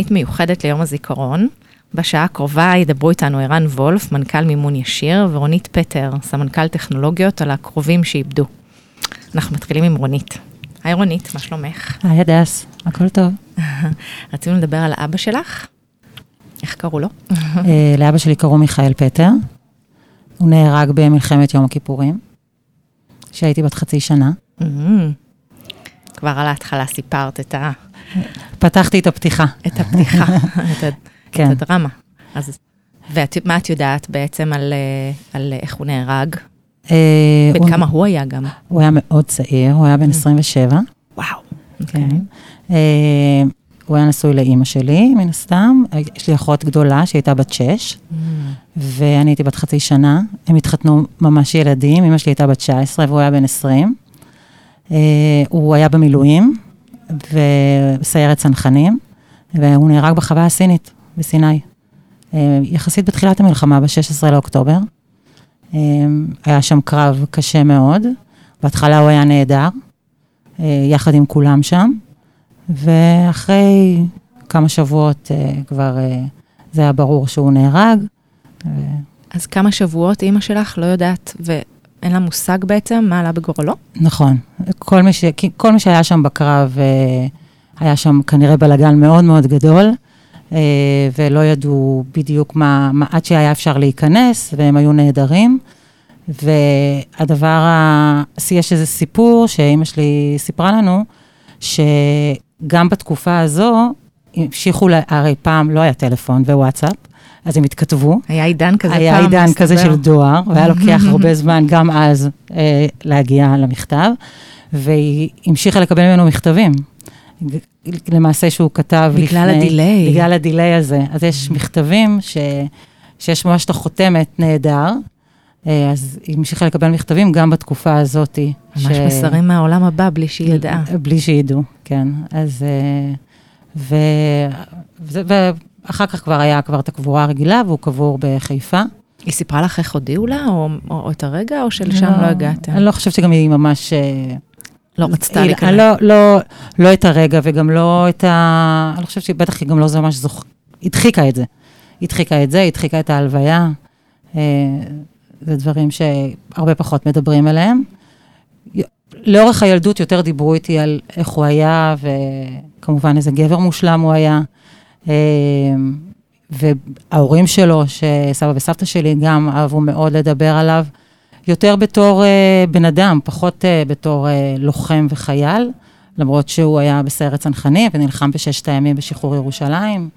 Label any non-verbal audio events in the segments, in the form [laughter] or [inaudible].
אנחנו בתוכנית מיוחדת ליום הזיכרון. בשעה הקרובה ידברו איתנו ערן וולף, מנכ"ל מימון ישיר, ורונית פטר, סמנכ"ל טכנולוגיות, על הקרובים שאיבדו. אנחנו מתחילים עם רונית. היי רונית, מה שלומך? היי הדס, הכל טוב. [laughs] רצינו לדבר על אבא שלך. איך קראו לו? אה, לאבא שלי קראו מיכאל פטר. הוא נהרג במלחמת יום הכיפורים, כשהייתי בת חצי שנה. Mm-hmm. כבר על ההתחלה סיפרת את, ה... פתחתי את הפתיחה. את הפתיחה, [laughs] את, ה... כן. את הדרמה. אז ומה את יודעת בעצם על, אה, על איך הוא נהרג? אה, בן הוא- כמה הוא היה גם? הוא היה מאוד צעיר, הוא היה בן 27. וואו. כן. אה, הוא היה נשוי לאימא שלי, מן הסתם. יש לי אחות גדולה שהייתה בת שש, ואני הייתי בת חצי שנה. הם התחתנו ממש ילדים, אמא שלי הייתה בת 19 והוא היה בן 20. אה, הוא היה במילואים, בסיירת צנחנים, והוא נהרג בחווה הסינית, בסיני. אה, יחסית בתחילת המלחמה, ב-16 לאוקטובר. אה, היה שם קרב קשה מאוד. בהתחלה הוא היה נהדר, אה, יחד עם כולם שם, ואחרי כמה שבועות כבר זה היה ברור שהוא נהרג. אז כמה שבועות אימא שלך לא יודעת, ואין לה מושג בעצם מה עלה בגורלו? נכון, כל מי, ש... כל מי שהיה שם בקרב, אה, היה שם כנראה בלאגן מאוד מאוד גדול, אה, ולא ידעו בדיוק מה, מה, עד שהיה אפשר להיכנס, והם היו נהדרים. והדבר. יש איזה סיפור שאימא שלי סיפרה לנו, שגם בתקופה הזו, המשיכו. הרי פעם לא היה טלפון וואטסאפ, אז הם התכתבו. היה עידן כזה היה פעם, עידן כזה. של דואר, והיה [laughs] לוקח הרבה זמן גם אז אה, להגיע למכתב, והיא המשיכה לקבל ממנו מכתבים. למעשה שהוא כתב לפני... בגלל ה delay. בגלל ה delay הזה. אז יש מכתבים ש, שיש ממש את החותמת דואר, אה, אז היא המשיכה לקבל מכתבים גם בתקופה הזאת. ממש מסרים מהעולם הבא בלי שהיא ידעה. בלי שידעו, כן. אז... אה, ו... ואחר כך כבר היה כבר את הקבורה הרגילה, והוא קבור בחיפה. היא סיפרה לך איך הודיעו לה, או, או, או את הרגע, או שלשם לא הגעתם? אני לא חושבת שגם היא ממש... אה, לא רצתה להיכנס. לא, לא, לא את הרגע וגם לא את ה... אני לא חושבת שבטח היא גם לא זה ממש זוכ... הדחיקה את זה. הדחיקה את זה, הדחיקה את ההלוויה. אה, זה דברים שהרבה פחות מדברים עליהם. לאורך הילדות יותר דיברו איתי על איך הוא היה, וכמובן איזה גבר מושלם הוא היה. אה, וההורים שלו, שסבא וסבתא שלי גם אהבו מאוד לדבר עליו, יותר בתור אה, בן אדם, פחות אה, בתור אה, לוחם וחייל, למרות שהוא היה בסיירת צנחנים ונלחם בששת הימים בשחרור ירושלים,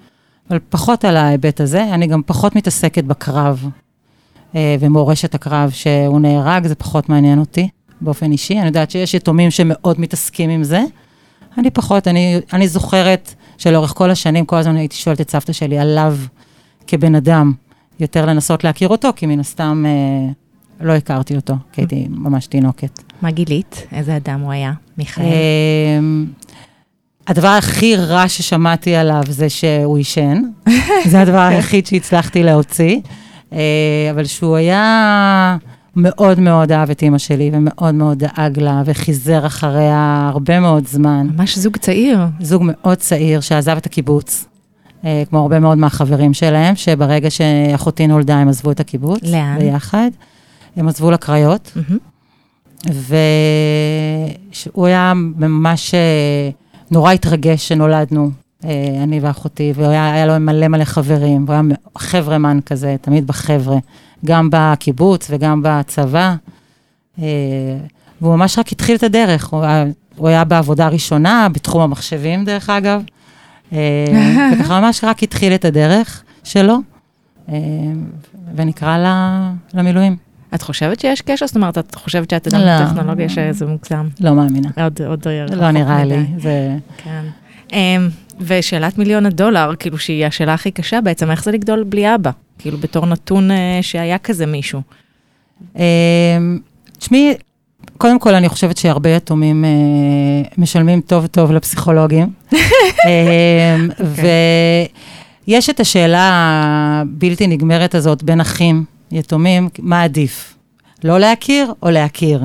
אבל פחות על ההיבט הזה. אני גם פחות מתעסקת בקרב ומורשת הקרב שהוא נהרג, זה פחות מעניין אותי באופן אישי. אני יודעת שיש יתומים שמאוד מתעסקים עם זה. אני פחות, אני, אני זוכרת שלאורך כל השנים, כל הזמן הייתי שואלת את סבתא שלי עליו כבן אדם, יותר לנסות להכיר אותו, כי מן הסתם אה, לא הכרתי אותו, כי הייתי ממש תינוקת. מה גילית? איזה אדם הוא היה? מיכאל. אמ, הדבר הכי רע ששמעתי עליו זה שהוא עישן. [laughs] זה הדבר היחיד שהצלחתי להוציא. אה, אבל שהוא היה מאוד מאוד אהב את אימא שלי, ומאוד מאוד דאג לה, וחיזר אחריה הרבה מאוד זמן. ממש זוג צעיר. זוג מאוד צעיר שעזב את הקיבוץ, אה, כמו הרבה מאוד מהחברים שלהם, שברגע שאחותי נולדה הם עזבו את הקיבוץ. לאן? ביחד. הם עזבו לקריות. מהמם. והוא היה ממש אה, נורא התרגש שנולדנו, אה, אני ואחותי, והיה היה לו מלא מלא חברים, והוא היה חברמן כזה, תמיד בחבר'ה, גם בקיבוץ וגם בצבא. אה, והוא ממש רק התחיל את הדרך, הוא היה, הוא היה בעבודה ראשונה, בתחום המחשבים דרך אגב, אה, [laughs] וככה ממש רק התחיל את הדרך שלו, אה, ונקרא לה- למילואים. את חושבת שיש קשר? זאת אומרת, את חושבת שאת אדם לא. בטכנולוגיה שזה מוגזם? לא מאמינה. עוד, עוד לא נראה. לי, זה... כן. ושאלת מיליון הדולר, כאילו שהיא השאלה הכי קשה בעצם, איך זה לגדול בלי אבא? כאילו בתור נתון uh, שהיה כזה מישהו. אמ, תשמעי, קודם כל, אני חושבת שהרבה יתומים אה, משלמים טוב טוב לפסיכולוגים. [laughs] אמ, ויש את השאלה הבלתי נגמרת הזאת בין אחים, יתומים, מה עדיף? לא להכיר או להכיר?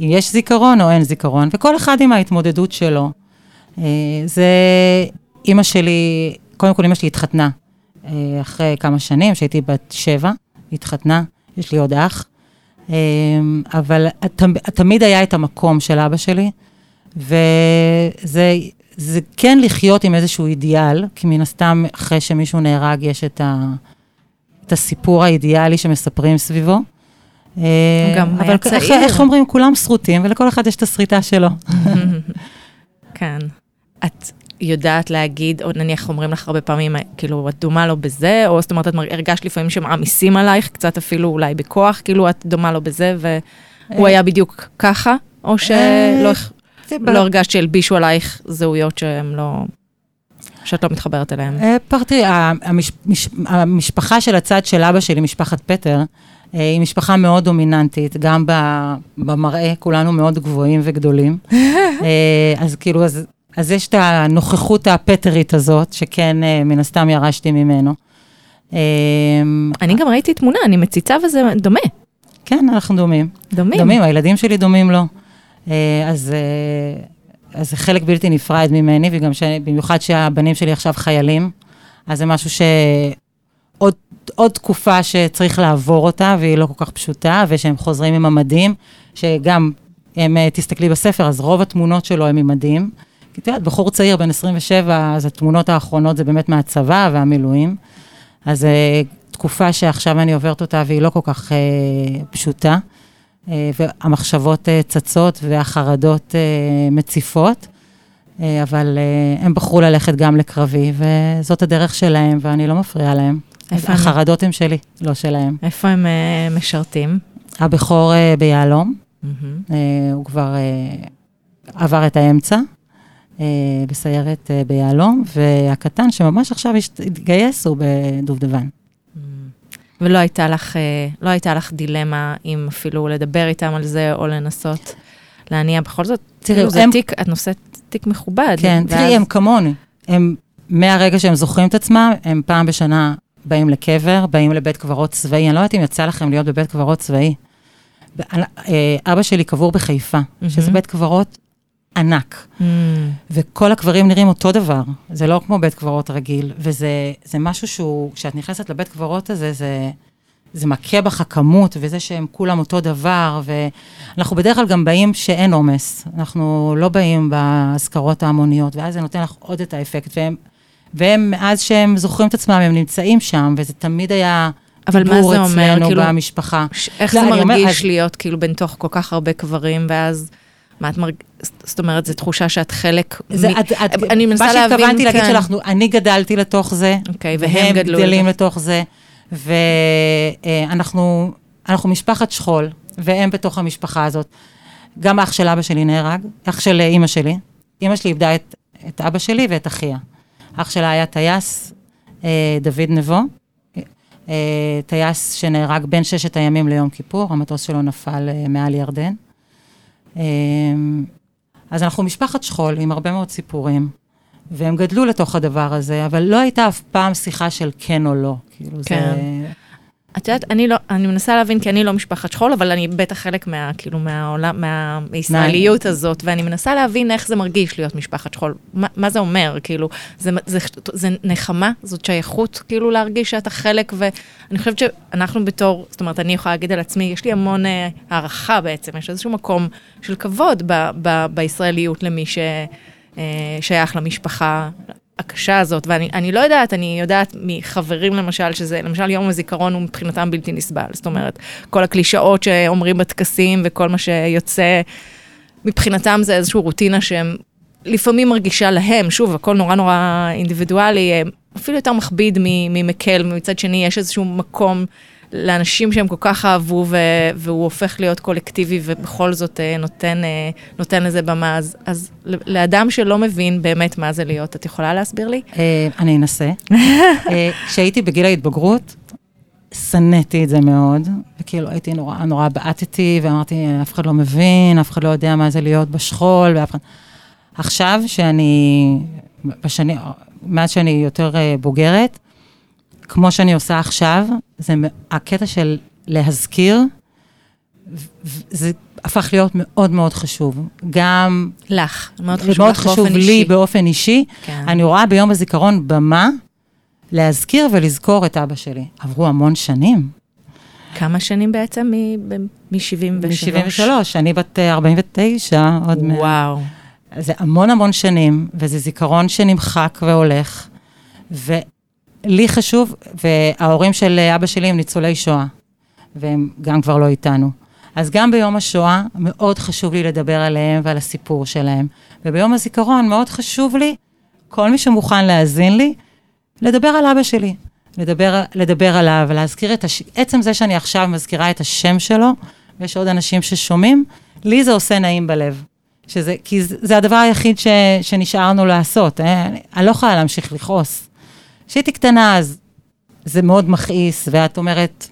אם יש זיכרון או אין זיכרון, וכל אחד עם ההתמודדות שלו. אה, זה, אימא שלי, קודם כל אימא שלי התחתנה אה, אחרי כמה שנים, כשהייתי בת שבע, התחתנה, יש לי עוד אח. אה, אבל תמ- תמיד היה את המקום של אבא שלי, וזה זה כן לחיות עם איזשהו אידיאל, כי מן הסתם, אחרי שמישהו נהרג, יש את, ה, את הסיפור האידיאלי שמספרים סביבו. הוא גם אבל היה איך- צעיר. איך אומרים, כולם שרוטים, ולכל אחד יש את השריטה שלו. [laughs] כן. את יודעת להגיד, או נניח אומרים לך הרבה פעמים, כאילו, את דומה לו בזה, או זאת אומרת, את הרגשת לפעמים שמעמיסים עלייך, קצת אפילו אולי בכוח, כאילו, את דומה לו בזה, והוא היה בדיוק ככה, או שלא אה, לא הרגשת שהלבישו עלייך זהויות שהן לא... שאת לא מתחברת אליהן. אה, פרטי, המש, מש, המשפחה של הצד של אבא שלי, משפחת פטר, אה, היא משפחה מאוד דומיננטית, גם במראה, כולנו מאוד גבוהים וגדולים. [laughs] אה, אז כאילו, אז, אז יש את הנוכחות הפטרית הזאת, שכן, אה, מן הסתם ירשתי ממנו. אה, אני גם ראיתי תמונה, אני מציצה וזה דומה. כן, אנחנו דומים. דומים. דומים, הילדים שלי דומים לו. אה, אז, אה, אז זה חלק בלתי נפרד ממני, וגם ש... במיוחד שהבנים שלי עכשיו חיילים, אז זה משהו שעוד עוד תקופה שצריך לעבור אותה, והיא לא כל כך פשוטה, ושהם חוזרים עם המדים, שגם, הם, אה, תסתכלי בספר, אז רוב התמונות שלו הם עם מדים. כי את יודעת, בחור צעיר בן 27, אז התמונות האחרונות זה באמת מהצבא והמילואים. אז אה, תקופה שעכשיו אני עוברת אותה והיא לא כל כך אה, פשוטה, אה, והמחשבות אה, צצות והחרדות אה, מציפות, אה, אבל אה, הם בחרו ללכת גם לקרבי, וזאת הדרך שלהם, ואני לא מפריעה להם. החרדות הם שלי, לא שלהם. איפה הם אה, משרתים? הבכור אה, ביהלום, מהמם. אה, הוא כבר אה, עבר את האמצע. אה, בסיירת אה, ביהלום, והקטן שממש עכשיו התגייס הוא בדובדבן. ולא הייתה לך, אה, לא הייתה לך דילמה אם אפילו לדבר איתם על זה, או לנסות להניע בכל זאת. תראי, כאילו זה הם- תיק, את נושאת תיק מכובד. כן, ואז- תראי, הם כמוני. הם, מהרגע שהם זוכרים את עצמם, הם פעם בשנה באים לקבר, באים לבית קברות צבאי. אני לא יודעת אם יצא לכם להיות בבית קברות צבאי. אבא שלי קבור בחיפה, שזה מהמם. בית קברות ענק, Mm, וכל הקברים נראים אותו דבר. זה לא כמו בית קברות רגיל, וזה זה משהו שהוא, כשאת נכנסת לבית קברות הזה, זה... זה מכה בך כמות, וזה שהם כולם אותו דבר, ואנחנו בדרך כלל גם באים שאין עומס. אנחנו לא באים באזכרות ההמוניות, ואז זה נותן לך עוד את האפקט. והם, והם, מאז שהם זוכרים את עצמם, הם נמצאים שם, וזה תמיד היה אבל מה זה אומר? כאילו, במשפחה. ש- איך לא, זה אני אומר, מרגיש אז- להיות כאילו בין תוך כל כך הרבה קברים, ואז מה את מרגישה? זאת אומרת, זו תחושה שאת חלק... זה, מ- את, את, אני מנסה מה להבין שהתכוונתי להגיד כאן. שאנחנו, אני גדלתי לתוך זה, אוקיי, והם גדלים לתוך- לתוך זה, ואנחנו אנחנו משפחת שכול, והם בתוך המשפחה הזאת. גם אח של אבא שלי נהרג, אח של אימא שלי. אימא שלי איבדה את, את אבא שלי ואת אחיה. אח שלה היה טייס, אה, דוד נבו, אה, טייס שנהרג בין ששת הימים ליום כיפור, המטוס שלו נפל אה, מעל ירדן. אה, אז אנחנו משפחת שכול עם הרבה מאוד סיפורים, והם גדלו לתוך הדבר הזה, אבל לא הייתה אף פעם שיחה של כן או לא. כאילו כן. זה... את יודעת, אני לא, אני מנסה להבין, כי אני לא משפחת שכול, אבל אני בטח חלק מה, כאילו, מהעולם, מה, מהישראליות הזאת, ואני מנסה להבין איך זה מרגיש להיות משפחת שכול. מה, מה זה אומר, כאילו, זה, זה, זה נחמה, זאת שייכות, כאילו, להרגיש שאתה חלק, ואני חושבת שאנחנו בתור, זאת אומרת, אני יכולה להגיד על עצמי, יש לי המון אה, הערכה בעצם, יש איזשהו מקום של כבוד ב, ב, בישראליות למי ששייך למשפחה. הקשה הזאת, ואני אני לא יודעת, אני יודעת מחברים למשל, שזה, למשל יום הזיכרון הוא מבחינתם בלתי נסבל. זאת אומרת, כל הקלישאות שאומרים בטקסים וכל מה שיוצא, מבחינתם זה איזושהי רוטינה שהם לפעמים מרגישה להם, שוב, הכל נורא נורא אינדיבידואלי, אפילו יותר מכביד ממקל, ומצד שני יש איזשהו מקום לאנשים שהם כל כך אהבו, ו- והוא הופך להיות קולקטיבי, ובכל זאת אה, נותן, אה, נותן לזה במה. אז, אז לאדם שלא מבין באמת מה זה להיות, את יכולה להסביר לי? אה, אני אנסה. [laughs] כשהייתי בגיל ההתבגרות, שנאתי את זה מאוד, וכאילו הייתי נורא, נורא בעטתי, ואמרתי, אף אחד לא מבין, אף אחד לא יודע מה זה להיות בשכול, ואף אחד... עכשיו, שאני, בשני, מאז שאני יותר בוגרת, כמו שאני עושה עכשיו, זה הקטע של להזכיר זה הפך להיות מאוד מאוד חשוב. גם... לך, מאוד חשוב מאוד לך חשוב באופן לי אישי. באופן אישי. כן. אני רואה ביום הזיכרון במה להזכיר ולזכור את אבא שלי. עברו המון שנים. כמה שנים בעצם מ-73? מ-73, אני בת אה, 49, עוד מעט. וואו. זה המון המון שנים, וזה זיכרון שנמחק והולך. ולי חשוב, וההורים של אבא שלי הם ניצולי שואה, והם גם כבר לא איתנו. אז גם ביום השואה, מאוד חשוב לי לדבר עליהם ועל הסיפור שלהם. וביום הזיכרון מאוד חשוב לי, כל מי שמוכן להאזין לי, לדבר על אבא שלי. לדבר, לדבר עליו, להזכיר את הש... עצם זה שאני עכשיו מזכירה את השם שלו, ויש עוד אנשים ששומעים, לי זה עושה נעים בלב. שזה, כי זה, זה הדבר היחיד ש, שנשארנו לעשות. אה? אני, אני לא יכולה להמשיך לכעוס. כשהייתי קטנה, אז זה מאוד מכעיס, ואת אומרת,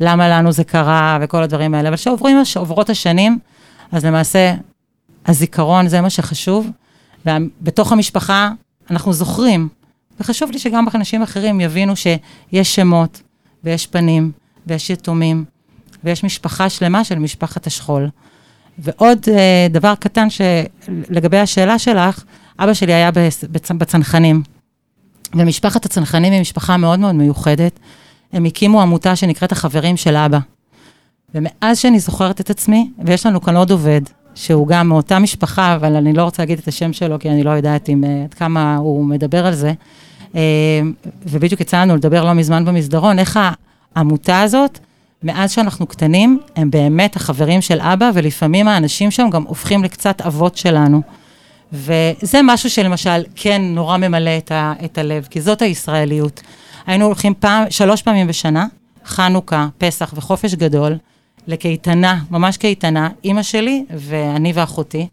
למה לנו זה קרה, וכל הדברים האלה. אבל כשעוברות השנים, אז למעשה, הזיכרון זה מה שחשוב, ובתוך המשפחה אנחנו זוכרים. וחשוב לי שגם אנשים אחרים יבינו שיש שמות, ויש פנים, ויש יתומים, ויש משפחה שלמה של משפחת השכול. ועוד uh, דבר קטן לגבי השאלה שלך, אבא שלי היה בצ, בצנחנים. ומשפחת הצנחנים היא משפחה מאוד מאוד מיוחדת. הם הקימו עמותה שנקראת החברים של אבא. ומאז שאני זוכרת את עצמי, ויש לנו כאן עוד עובד, שהוא גם מאותה משפחה, אבל אני לא רוצה להגיד את השם שלו, כי אני לא יודעת אם, עד כמה הוא מדבר על זה. ובדיוק יצא לנו לדבר לא מזמן במסדרון, איך העמותה הזאת, מאז שאנחנו קטנים, הם באמת החברים של אבא, ולפעמים האנשים שם גם הופכים לקצת אבות שלנו. וזה משהו שלמשל, כן, נורא ממלא את, ה, את הלב, כי זאת הישראליות. היינו הולכים פעם, שלוש פעמים בשנה, חנוכה, פסח וחופש גדול, לקייטנה, ממש קייטנה, אימא שלי ואני ואחותי,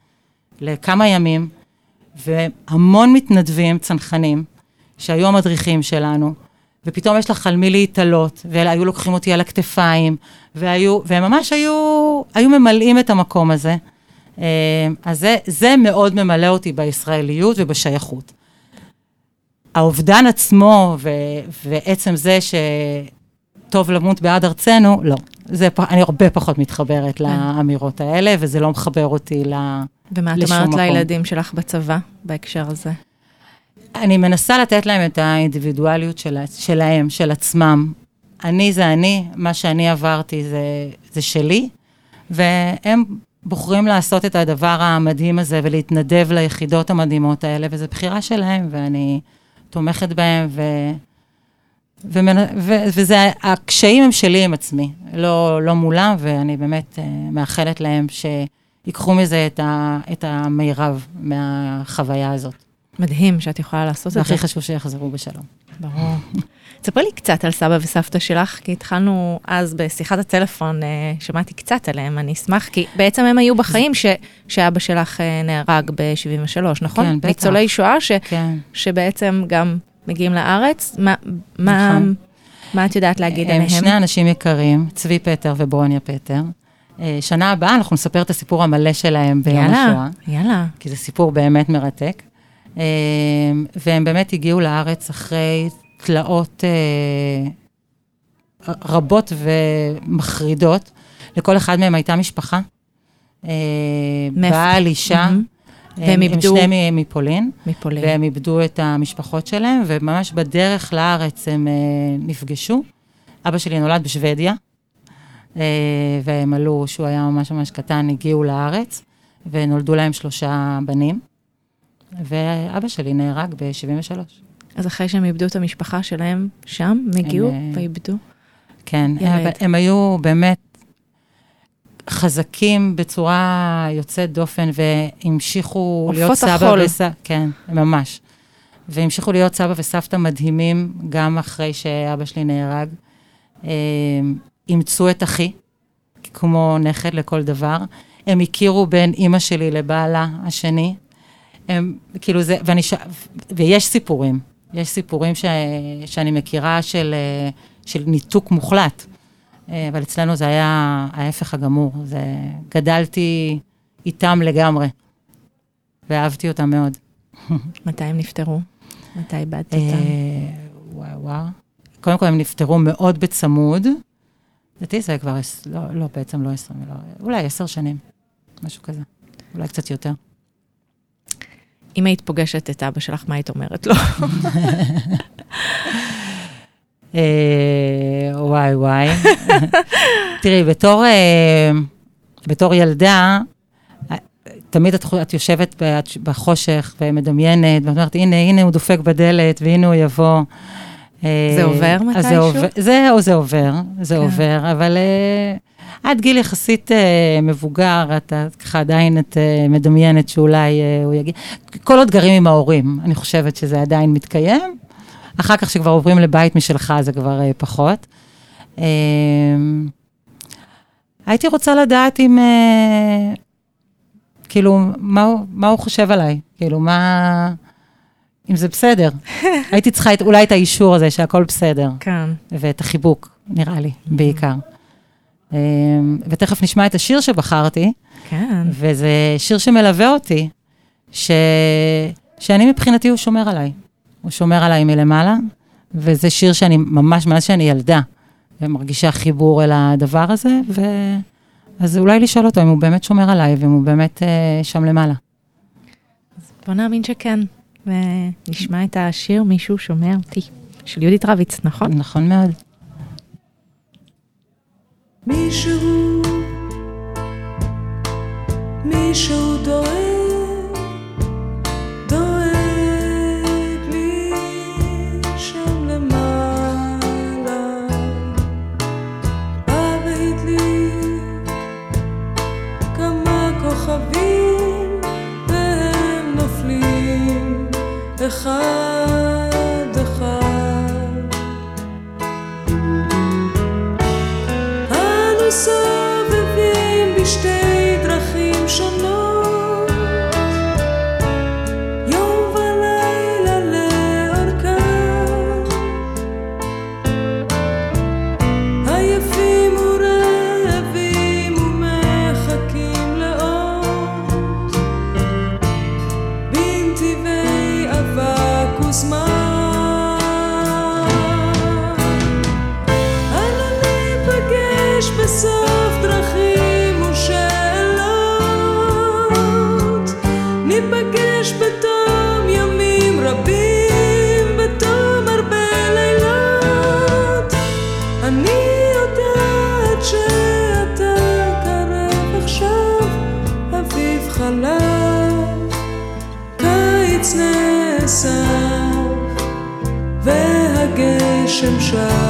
לכמה ימים, והמון מתנדבים, צנחנים, שהיו המדריכים שלנו, ופתאום יש לך על מי להתעלות, והיו לוקחים אותי על הכתפיים, והיו, והם ממש היו, היו ממלאים את המקום הזה. אז זה, זה מאוד ממלא אותי בישראליות ובשייכות. האובדן עצמו ו, ועצם זה שטוב למות בעד ארצנו, לא. זה, אני הרבה פחות מתחברת כן. לאמירות האלה, וזה לא מחבר אותי לשום מקום. ומה את אומרת לילדים שלך בצבא בהקשר הזה? אני מנסה לתת להם את האינדיבידואליות של, שלהם, של עצמם. אני זה אני, מה שאני עברתי זה, זה שלי, והם בוחרים לעשות את הדבר המדהים הזה ולהתנדב ליחידות המדהימות האלה, וזו בחירה שלהם, ואני תומכת בהם, ו... ומנ... ו... וזה, הקשיים הם שלי עם עצמי, לא, לא מולם, ואני באמת uh, מאחלת להם שיקחו מזה את, ה... את המירב מהחוויה הזאת. מדהים שאת יכולה לעשות את זה. והכי חשוב שיחזרו בשלום. ברור. תספרי לי קצת על סבא וסבתא שלך, כי התחלנו אז בשיחת הטלפון, אה, שמעתי קצת עליהם, אני אשמח, כי בעצם הם היו בחיים ש, שאבא שלך אה, נהרג ב-73, נכון? כן, בטח. ניצולי שואה, ש, כן. שבעצם גם מגיעים לארץ. מה, מה, נכון. מה את יודעת להגיד הם עליהם? שני אנשים יקרים, צבי פטר וברוניה פטר. אה, שנה הבאה אנחנו נספר את הסיפור המלא שלהם ביום יאללה, השואה. יאללה. כי זה סיפור באמת מרתק. אה, והם באמת הגיעו לארץ אחרי תלאות אה, רבות ומחרידות. לכל אחד מהם הייתה משפחה. אה? בעל, אישה. הם, והם הם איבדו- שניהם מפולין, מפולין. והם איבדו את המשפחות שלהם, וממש בדרך לארץ הם אה, נפגשו. אבא שלי נולד בשוודיה, והם עלו, שהוא היה ממש ממש קטן, הגיעו לארץ, ונולדו להם שלושה בנים, ואבא שלי נהרג ב-73. אז אחרי שהם איבדו את המשפחה שלהם שם, הם הגיעו אה, ואיבדו. כן. הם, הם היו באמת חזקים בצורה יוצאת דופן, והמשיכו להיות סבא החול. וסבתא, כן, ממש. והמשיכו להיות סבא וסבתא מדהימים, גם אחרי שאבא שלי נהרג. אה, אימצו את אחי, כמו נכד לכל דבר. הם הכירו בין אימא שלי לבעלה השני. הם, כאילו זה, ואני. ויש סיפורים, יש סיפורים ש... שאני מכירה של, אה, של ניתוק מוחלט. אה, אבל אצלנו זה היה ההפך הגמור. זה... גדלתי איתם לגמרי, ואהבתי אותם מאוד. [laughs] מתי הם נפטרו? מתי איבדת אה, אותם? וואו, וואו. קודם כל, הם נפטרו מאוד בצמוד. לדעתי זה כבר, לא, לא, בעצם לא 20, לא, אולי 10 שנים, משהו כזה. אולי קצת יותר. אם היית פוגשת את אבא שלך, מה היית אומרת לו? [laughs] אה, וואי וואי. תראי, בתור, אה, בתור ילדה, אה, תמיד את, את יושבת בחושך ומדמיינת, ואת אומרת, הנה, הנה הוא דופק בדלת, והנה הוא יבוא. זה עובר מתישהו? זה זה, זה עובר, זה כן. עובר, אבל עד גיל יחסית אה, מבוגר, את את ככה עדיין את אה, מדמיינת שאולי אה, הוא יגיע. כל עוד גרים עם ההורים, אני חושבת שזה עדיין מתקיים. אחר כך שכבר עוברים לבית משלך, זה כבר אה, פחות. אה, הייתי רוצה לדעת אם, אה, כאילו, מה, הוא- מה הוא חושב עליי, כאילו, מה... אם זה בסדר. [laughs] הייתי צריכה את, אולי את האישור הזה שהכל בסדר, כן. ואת החיבוק, נראה לי, בעיקר. אה, ותכף נשמע את השיר שבחרתי, כן. וזה שיר שמלווה אותי, ש... שאני מבחינתי הוא שומר עליי. הוא שומר עליי מלמעלה, וזה שיר שאני ממש, מאז שאני ילדה, ומרגישה חיבור אל הדבר הזה, ו... אז אולי לשאול אותו אם הוא באמת שומר עליי, ואם הוא באמת אה, שם למעלה. בוא נאמין שכן. ונשמע את השיר "מישהו שומע אותי", של יהודית רביץ, נכון? נכון מאוד. מישהו, מישהו דואג, דואג לי שם למעלה, בא והדליק כמה כוכבים והם נופלים אחד so והגשם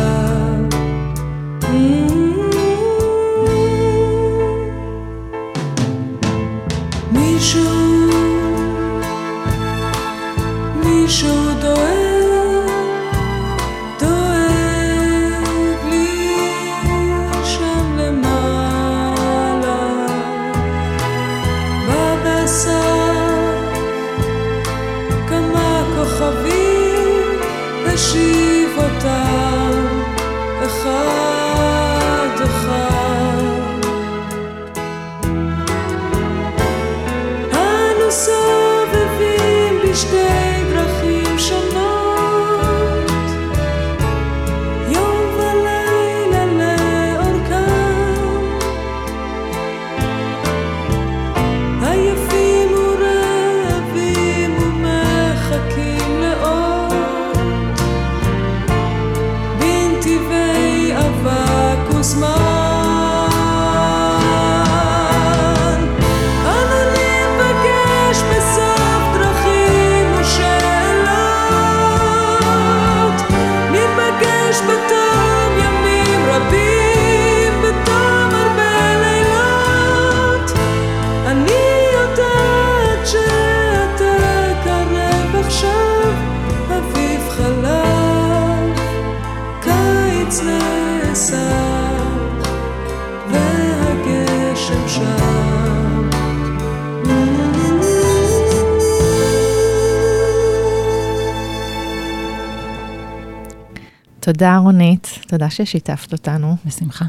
תודה רונית, תודה ששיתפת אותנו, בשמחה.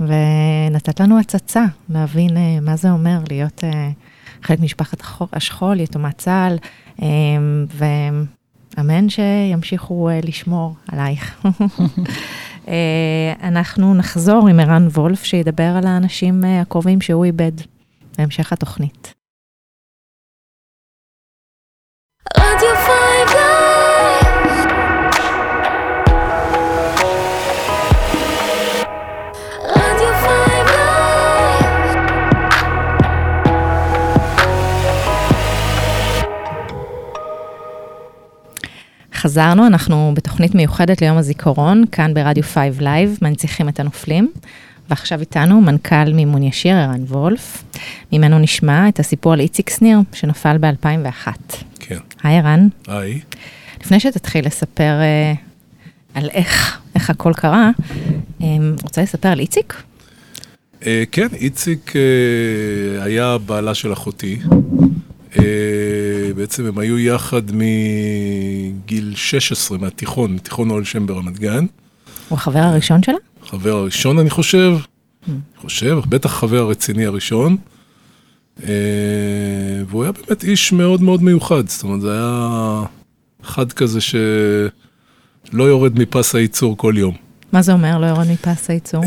ונתת לנו הצצה להבין אה, מה זה אומר להיות אה, חלק ממשפחת החו- השכול, יתומת צה"ל, אה, ואמן שימשיכו אה, לשמור עלייך. [laughs] אה, אנחנו נחזור עם ערן וולף, שידבר על האנשים אה, הקרובים שהוא איבד בהמשך התוכנית. רדיו חזרנו, אנחנו בתוכנית מיוחדת ליום הזיכרון, כאן ברדיו 5 לייב, מנציחים את הנופלים. ועכשיו איתנו מנכ"ל מימון ישיר, ערן וולף. ממנו נשמע את הסיפור על איציק שניר, שנפל ב-2001. כן. היי ערן, היי. לפני שתתחיל לספר אה, על איך, איך הכל קרה, אה, רוצה לספר על איציק? אה, כן, איציק אה, היה בעלה של אחותי. אה, בעצם הם היו יחד מגיל 16, מהתיכון, מתיכון אוהל שם ברמת גן. הוא החבר הראשון שלה? החבר הראשון, אני חושב. חושב, בטח החבר הרציני הראשון. אה, והוא היה באמת איש מאוד מאוד מיוחד. זאת אומרת, זה היה אחד כזה שלא יורד מפס הייצור כל יום. מה זה אומר, לא יורד מפס הייצור?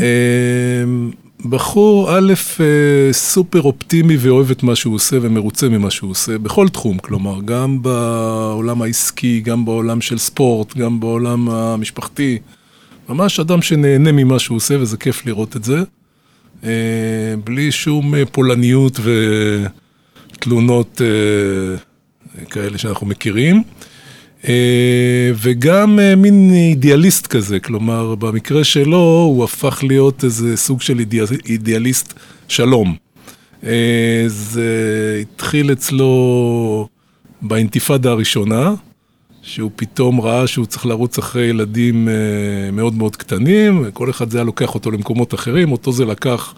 בחור, א', אה, סופר אופטימי ואוהב את מה שהוא עושה ומרוצה ממה שהוא עושה, בכל תחום, כלומר, גם בעולם העסקי, גם בעולם של ספורט, גם בעולם המשפחתי. ממש אדם שנהנה ממה שהוא עושה, וזה כיף לראות את זה. אה, בלי שום אה, פולניות ותלונות כאלה שאנחנו מכירים. אה, וגם אה, מין אידיאליסט כזה, כלומר, במקרה שלו הוא הפך להיות איזה סוג של אידיאל, אידיאליסט שלום. אה, זה התחיל אצלו באינתיפאדה הראשונה, שהוא פתאום ראה שהוא צריך לרוץ אחרי ילדים מאוד מאוד קטנים, כל אחד זה היה לוקח אותו למקומות אחרים, אותו זה לקח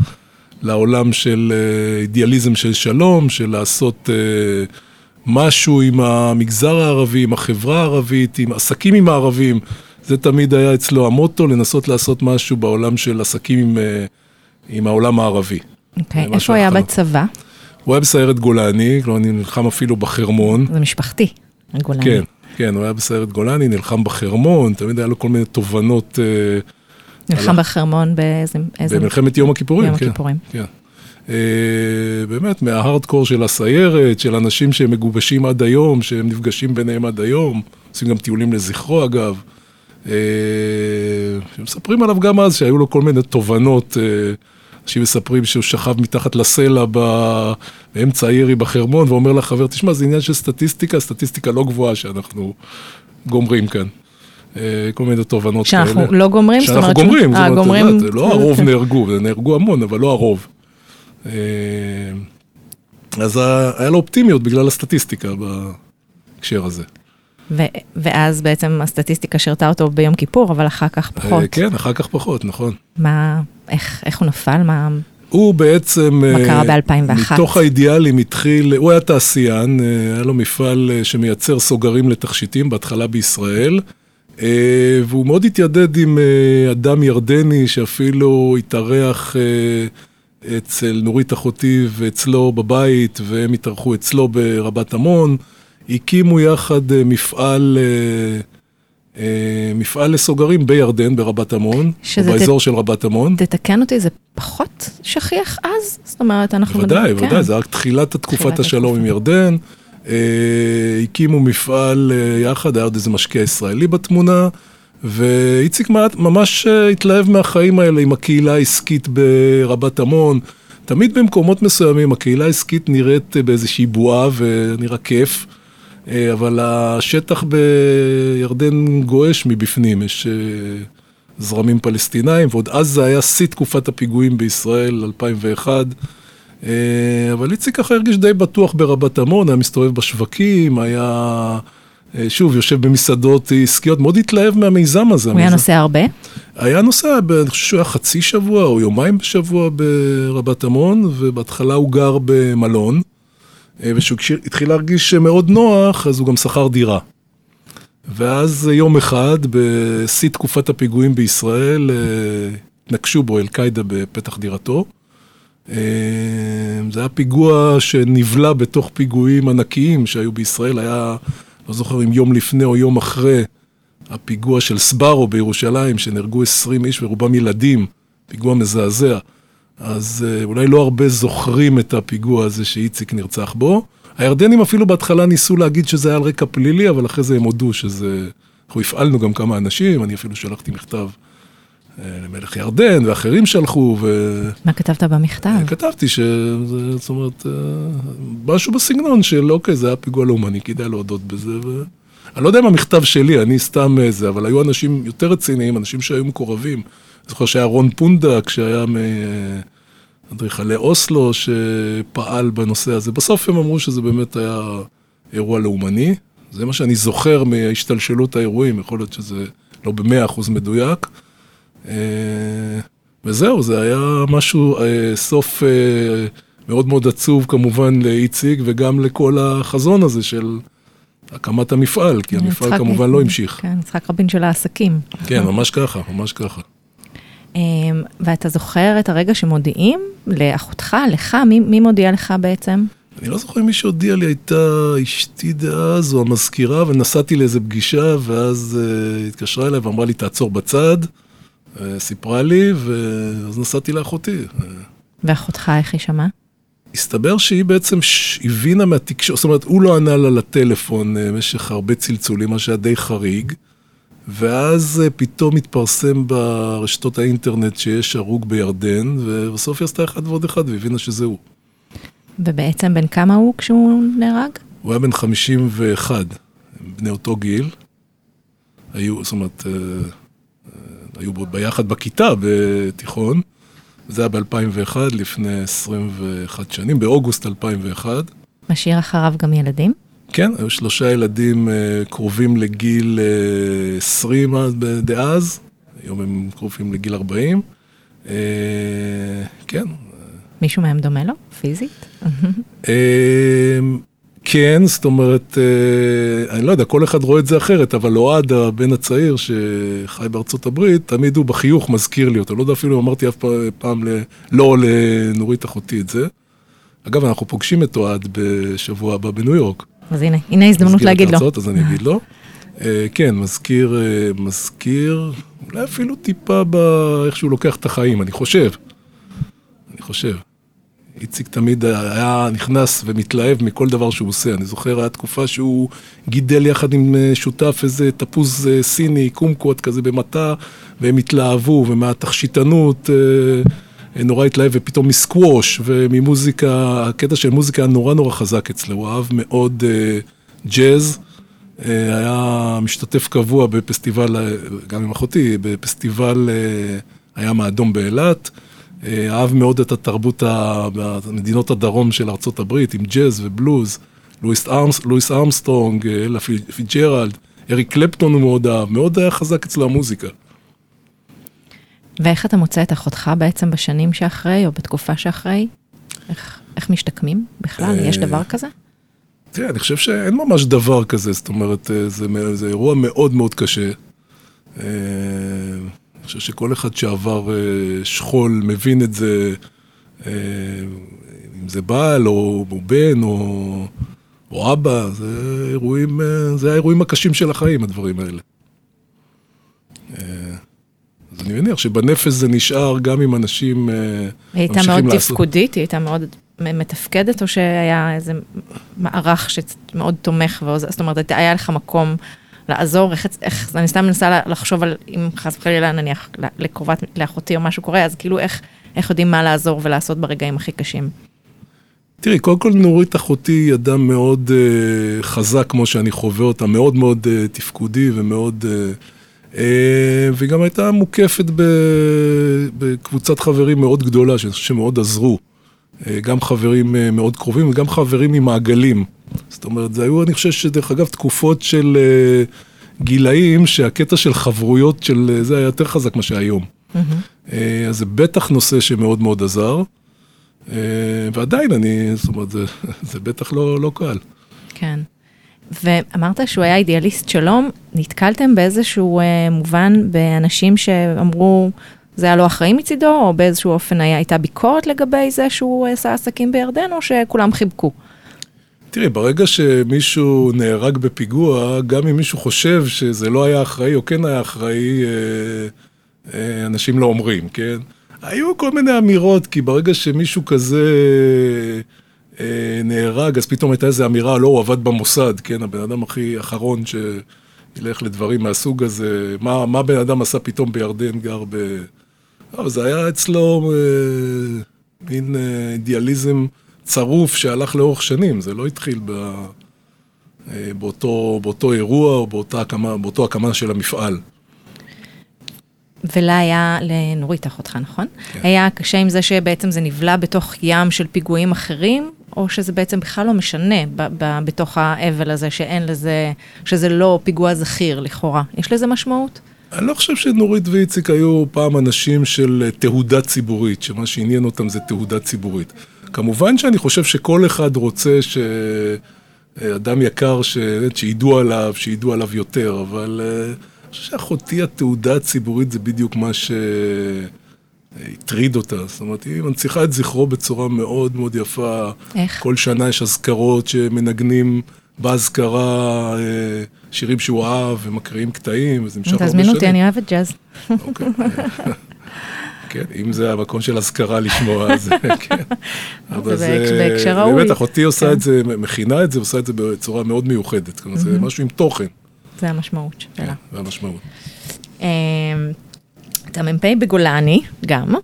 לעולם של אידיאליזם של שלום, של לעשות אה, משהו עם המגזר הערבי, עם החברה הערבית, עם עסקים עם הערבים. זה תמיד היה אצלו המוטו, לנסות לעשות משהו בעולם של עסקים עם, אה, עם העולם הערבי. אוקיי, משהו איפה הוא היה. בצבא? הוא היה בסיירת גולני, כלומר, אני נלחם אפילו בחרמון. זה משפחתי, הגולני. כן, כן, הוא היה בסיירת גולני, נלחם בחרמון, תמיד היה לו כל מיני תובנות אה, נלחם בחרמון באיזה... איזה- במלחמת יום הכיפורים. יום כן, הכיפורים. כן. אה, באמת, מההארדקור של הסיירת, של אנשים שהם מגובשים עד היום, שהם נפגשים ביניהם עד היום, עושים גם טיולים לזכרו אגב. אה, שמספרים עליו גם אז, שהיו לו כל מיני תובנות. אה, אנשים מספרים שהוא שכב מתחת לסלע באמצע הירי בחרמון, ואומר לחבר, תשמע, זה עניין של סטטיסטיקה, סטטיסטיקה לא גבוהה שאנחנו גומרים כאן. אה, כל מיני תובנות כאלה. שאנחנו לא גומרים? זאת שאנחנו אומרת גומרים, אה, זאת אומרת, גומרים. את יודעת, לא [laughs] הרוב נהרגו, נהרגו המון, אבל לא הרוב. אה, אז היה לו אופטימיות בגלל הסטטיסטיקה בהקשר הזה. ו- ואז בעצם הסטטיסטיקה שירתה אותו ביום כיפור, אבל אחר כך פחות. אה, כן, אחר כך פחות, נכון. מה, איך, איך הוא נפל? מה... הוא בעצם... מה אה, קרה ב-2001? מתוך האידיאלים התחיל, הוא היה תעשיין, היה לו מפעל שמייצר סוגרים לתכשיטים, בהתחלה בישראל, והוא מאוד התיידד עם אדם ירדני שאפילו התארח אצל נורית אחותי ואצלו בבית, והם התארחו אצלו ברבת עמון. הקימו יחד אה, מפעל... אה, אה, מפעל לסוגרים בירדן, ברבת עמון, או באזור של רבת עמון. תתקן אותי, זה פחות שכיח אז? זאת אומרת, אנחנו... בוודאי, מדברים- בוודאי, כן. זה רק תחילת תקופת השלום עם. ירדן. הקימו מפעל יחד, היה עוד איזה משקיע ישראלי בתמונה, ואיציק ממש אה, התלהב מהחיים האלה עם הקהילה העסקית ברבת עמון. תמיד במקומות מסוימים הקהילה העסקית נראית אה, באיזושהי בועה ונראה כיף, אה, אבל השטח בירדן גועש מבפנים, יש זרמים פלסטינאים, ועוד אז זה היה שיא תקופת הפיגועים בישראל, 2001. אה, אבל איציק ככה הרגיש די בטוח ברבת עמון, היה מסתובב בשווקים, היה, שוב, יושב במסעדות עסקיות, מאוד התלהב מהמיזם הזה. הוא היה נוסע הרבה? היה נוסע, אני חושב שהוא היה חצי שבוע או יומיים בשבוע ברבת עמון, ובהתחלה הוא גר במלון, אה, וכשהוא התחיל להרגיש מאוד נוח, אז הוא גם שכר דירה. ואז יום אחד, בשיא תקופת הפיגועים בישראל, אה, נקשו בו אל-קאעידה בפתח דירתו. אה, זה היה פיגוע שנבלע בתוך פיגועים ענקיים שהיו בישראל, היה, לא זוכר אם יום לפני או יום אחרי הפיגוע של סבארו בירושלים, שנהרגו 20 איש ורובם ילדים, פיגוע מזעזע. אז אה, אולי לא הרבה זוכרים את הפיגוע הזה שאיציק נרצח בו. הירדנים אפילו בהתחלה ניסו להגיד שזה היה על רקע פלילי, אבל אחרי זה הם הודו שזה... אנחנו הפעלנו גם כמה אנשים, אני אפילו שלחתי מכתב למלך ירדן, ואחרים שלחו, ו... מה כתבת במכתב? כתבתי שזה, זאת אומרת, אה, משהו בסגנון של אוקיי, זה היה פיגוע לאומני, כדאי להודות בזה, ו... אני לא יודע אם המכתב שלי, אני סתם איזה, אבל היו אנשים יותר רציניים, אנשים שהיו מקורבים. אני זוכר שהיה רון פונדק, שהיה מאדריכלי אוסלו, שפעל בנושא הזה. בסוף הם אמרו שזה באמת היה אירוע לאומני. זה מה שאני זוכר מהשתלשלות האירועים, יכול להיות שזה לא במאה אחוז מדויק. אה, וזהו, זה היה משהו, אה, סוף אה, מאוד מאוד עצוב כמובן לאיציק, וגם לכל החזון הזה של הקמת המפעל, כי המפעל יצחק- כמובן לא המשיך. כן, יצחק רבין של העסקים. כן, ממש ככה, ממש ככה. ואתה זוכר את הרגע שמודיעים לאחותך, לך, מי, מי מודיע לך בעצם? אני לא זוכר אם מי שהודיע לי הייתה אשתי דאז או המזכירה, ונסעתי לאיזה פגישה, ואז uh, התקשרה אליי ואמרה לי, תעצור בצד, סיפרה לי, ואז נסעתי לאחותי. ואחותך, איך היא שמעה? הסתבר שהיא בעצם. הבינה מהתקשורת, זאת אומרת, הוא לא ענה לה לטלפון uh, במשך הרבה צלצולים, מה שהיה די חריג, ואז uh, פתאום התפרסם ברשתות האינטרנט שיש הרוג בירדן, ובסוף היא עשתה אחד ועוד אחד והבינה שזה הוא. ובעצם בן כמה הוא כשהוא נהרג? הוא היה בן 51, הם בני אותו גיל. היו, זאת אומרת, אה, אה, היו בו ביחד בכיתה בתיכון. זה היה ב-2001, לפני 21 שנים, באוגוסט 2001. משאיר אחריו גם ילדים? כן, היו שלושה ילדים אה, קרובים לגיל אה, 20 אז- דאז, היום הם קרובים לגיל 40. אה, כן, מישהו מהם דומה לו? פיזית? כן, זאת אומרת, אה, אני לא יודע, כל אחד רואה את זה אחרת, אבל אוהד, הבן הצעיר שחי בארצות הברית, תמיד הוא בחיוך מזכיר לי אותו. לא יודע אפילו אם אמרתי אף פעם, ל... לא לנורית אחותי את זה. אגב, אנחנו פוגשים את אוהד בשבוע הבא בניו יורק. אז הנה, הנה הזדמנות להגיד לו. אז אני אגיד לו. אה, כן, מזכיר, אה, מזכיר, אולי אפילו טיפה באיך שהוא לוקח את החיים, אני חושב. אני חושב. איציק תמיד היה נכנס ומתלהב מכל דבר שהוא עושה. אני זוכר, הייתה תקופה שהוא גידל יחד עם אה, שותף איזה תפוז אה, סיני, קומקוט כזה במטע, והם התלהבו, ומהתכשיטנות אה, נורא התלהב, ופתאום מסקווש וממוזיקה, הקטע של מוזיקה היה נורא נורא חזק אצלו, הוא אהב מאוד ג'אז. היה משתתף קבוע בפסטיבל, גם עם אחותי, בפסטיבל הים האדום באילת. אה, אהב מאוד את התרבות במדינות הדרום של הברית, עם ג'אז ובלוז. לואיס, ארמס, לואיס ארמסטרונג, אה, אלה פי- פיג'רלד, אריק קלפטון הוא מאוד אהב, מאוד היה חזק אצלו המוזיקה. ואיך אתה מוצא את אחותך בעצם בשנים שאחרי, או בתקופה שאחרי? איך, איך משתקמים בכלל? אה, יש דבר כזה? תראה, אני חושב שאין ממש דבר כזה, זאת אומרת, אה, זה, זה אירוע מאוד מאוד קשה. חושב שכל אחד שעבר אה, שכול מבין את זה, אה, אם זה בעל או, או בן או, או אבא, זה אירועים, אה, זה האירועים הקשים של החיים, הדברים האלה. אז אני מניח שבנפש זה נשאר גם אם אנשים אה, היא הייתה ממשיכים מאוד לעשות- תפקודית, היא הייתה מאוד מתפקדת, או שהיה איזה מערך שמאוד תומך ועוזר, זאת אומרת, היה לך מקום לעזור, איך, איך, אני סתם מנסה לחשוב על אם חס וחלילה נניח לקרובת, לאחותי או משהו קורה, אז כאילו איך, איך יודעים מה לעזור ולעשות ברגעים הכי קשים. תראי, קודם כל נורית אחותי היא אדם מאוד uh, חזק כמו שאני חווה אותה, מאוד מאוד uh, תפקודי ומאוד... Uh, uh, והיא גם הייתה מוקפת ב, בקבוצת חברים מאוד גדולה, שאני חושב שמאוד עזרו. Uh, גם חברים uh, מאוד קרובים וגם חברים ממעגלים. זאת אומרת, זה היו, אני חושב שדרך אגב, תקופות של uh, גילאים שהקטע של חברויות של זה היה יותר חזק מה שהיום. Uh, אז זה בטח נושא שמאוד מאוד עזר. אה, ועדיין אני, זאת אומרת, זה, [laughs] זה בטח לא, לא קל. כן. ואמרת שהוא היה אידיאליסט שלום, נתקלתם באיזשהו אה, מובן באנשים שאמרו, זה היה לא אחראי מצידו, או באיזשהו אופן היה, הייתה ביקורת לגבי זה שהוא עשה עסקים בירדן, או שכולם חיבקו? תראי, ברגע שמישהו נהרג בפיגוע, גם אם מישהו חושב שזה לא היה אחראי או כן היה אחראי, אה, אה, אנשים לא אומרים, כן? היו כל מיני אמירות, כי ברגע שמישהו כזה אה, נהרג, אז פתאום הייתה איזו אמירה, לא, הוא עבד במוסד, כן? הבן אדם הכי אחרון שילך לדברים מהסוג הזה. מה, מה בן אדם עשה פתאום בירדן, גר ב... אבל זה היה אצלו אה, מין אה, אידיאליזם צרוף שהלך לאורך שנים, זה לא התחיל ב, אה, באותו, באותו אירוע או באותה הקמה, באותו הקמה של המפעל. ולה היה, לנורית אחותך, נכון? כן. היה קשה עם זה שבעצם זה נבלע בתוך ים של פיגועים אחרים, או שזה בעצם בכלל לא משנה ב- ב- בתוך האבל הזה, שאין לזה, שזה לא פיגוע זכיר לכאורה. יש לזה משמעות? אני לא חושב שנורית ואיציק היו פעם אנשים של אה, תהודה ציבורית, שמה שעניין אותם זה תהודה ציבורית. כמובן שאני חושב שכל אחד רוצה שאדם יקר, ש... שידעו עליו, שידעו עליו יותר, אבל אה, אני חושב שאחותי התהודה הציבורית זה בדיוק מה שהטריד אותה. זאת אומרת, היא מנציחה את זכרו בצורה מאוד מאוד יפה. איך? כל שנה יש אזכרות שמנגנים באזכרה אה, שירים שהוא אהב ומקריאים קטעים, וזה נמשך הרבה שנים. תזמין אותי, אני אוהבת ג'אז. אוקיי. [laughs] כן, אם זה המקום של אזכרה לשמוע, אז [laughs] כן. אבל בהק- בהקשר ראוי. באמת, אחותי עושה כן. את זה, מכינה את זה, עושה את זה בצורה מאוד מיוחדת. כלומר, זה משהו עם תוכן, זה המשמעות שלה. זה המשמעות. אמ, אתה מ"פ בגולני, גם,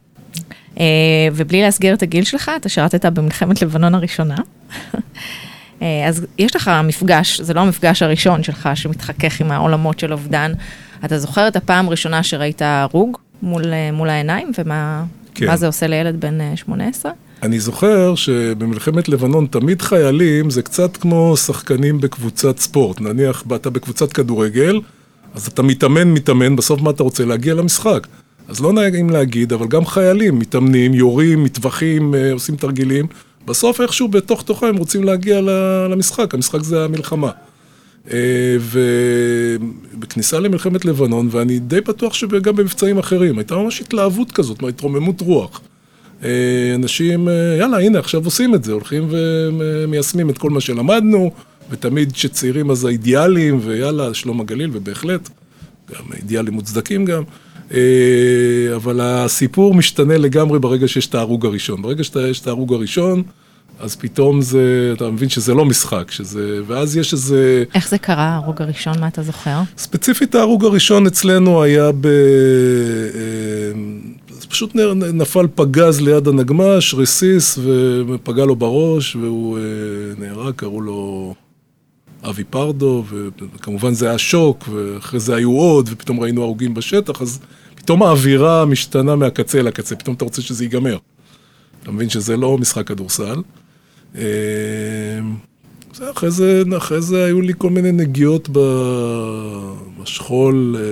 אה, ובלי להסגיר את הגיל שלך, אתה שירתת במלחמת לבנון הראשונה. אה, אז יש לך מפגש, זה לא המפגש הראשון שלך שמתחכך עם העולמות של אובדן. אתה זוכר את הפעם הראשונה שראית הרוג מול, אה, מול העיניים, ומה כן. זה עושה לילד בן אה, 18? אני זוכר שבמלחמת לבנון תמיד חיילים זה קצת כמו שחקנים בקבוצת ספורט. נניח, אתה בקבוצת כדורגל, אז אתה מתאמן, מתאמן, בסוף מה אתה רוצה? להגיע למשחק. אז לא נעים להגיד, אבל גם חיילים מתאמנים, יורים, מטווחים, אה, עושים תרגילים. בסוף איכשהו בתוך תוכם הם רוצים להגיע למשחק, המשחק זה המלחמה. אה, ובכניסה למלחמת לבנון, ואני די בטוח שגם במבצעים אחרים, הייתה ממש התלהבות כזאת, התרוממות רוח. אה, אנשים, אה, יאללה, הנה, עכשיו עושים את זה, הולכים ומיישמים את כל מה שלמדנו, ותמיד כשצעירים אז האידיאלים, ויאללה, שלום הגליל, ובהחלט, גם אידיאלים מוצדקים גם. אה, אבל הסיפור משתנה לגמרי ברגע שיש את ההרוג הראשון. ברגע שיש את ההרוג הראשון, אז פתאום זה, אתה מבין שזה לא משחק, שזה, ואז יש איזה... איך זה קרה, ההרוג הראשון, מה אתה זוכר? ספציפית ההרוג הראשון אצלנו היה ב... אה, פשוט נפל פגז ליד הנגמ"ש, רסיס, ופגע לו בראש, והוא אה, נהרג, קראו לו אבי פרדו, וכמובן זה היה שוק, ואחרי זה היו עוד, ופתאום ראינו הרוגים בשטח, אז פתאום האווירה משתנה מהקצה אל הקצה, פתאום אתה רוצה שזה ייגמר. אתה מבין שזה לא משחק כדורסל. זה, אחרי, זה, אחרי זה היו לי כל מיני נגיעות בשכול, אה,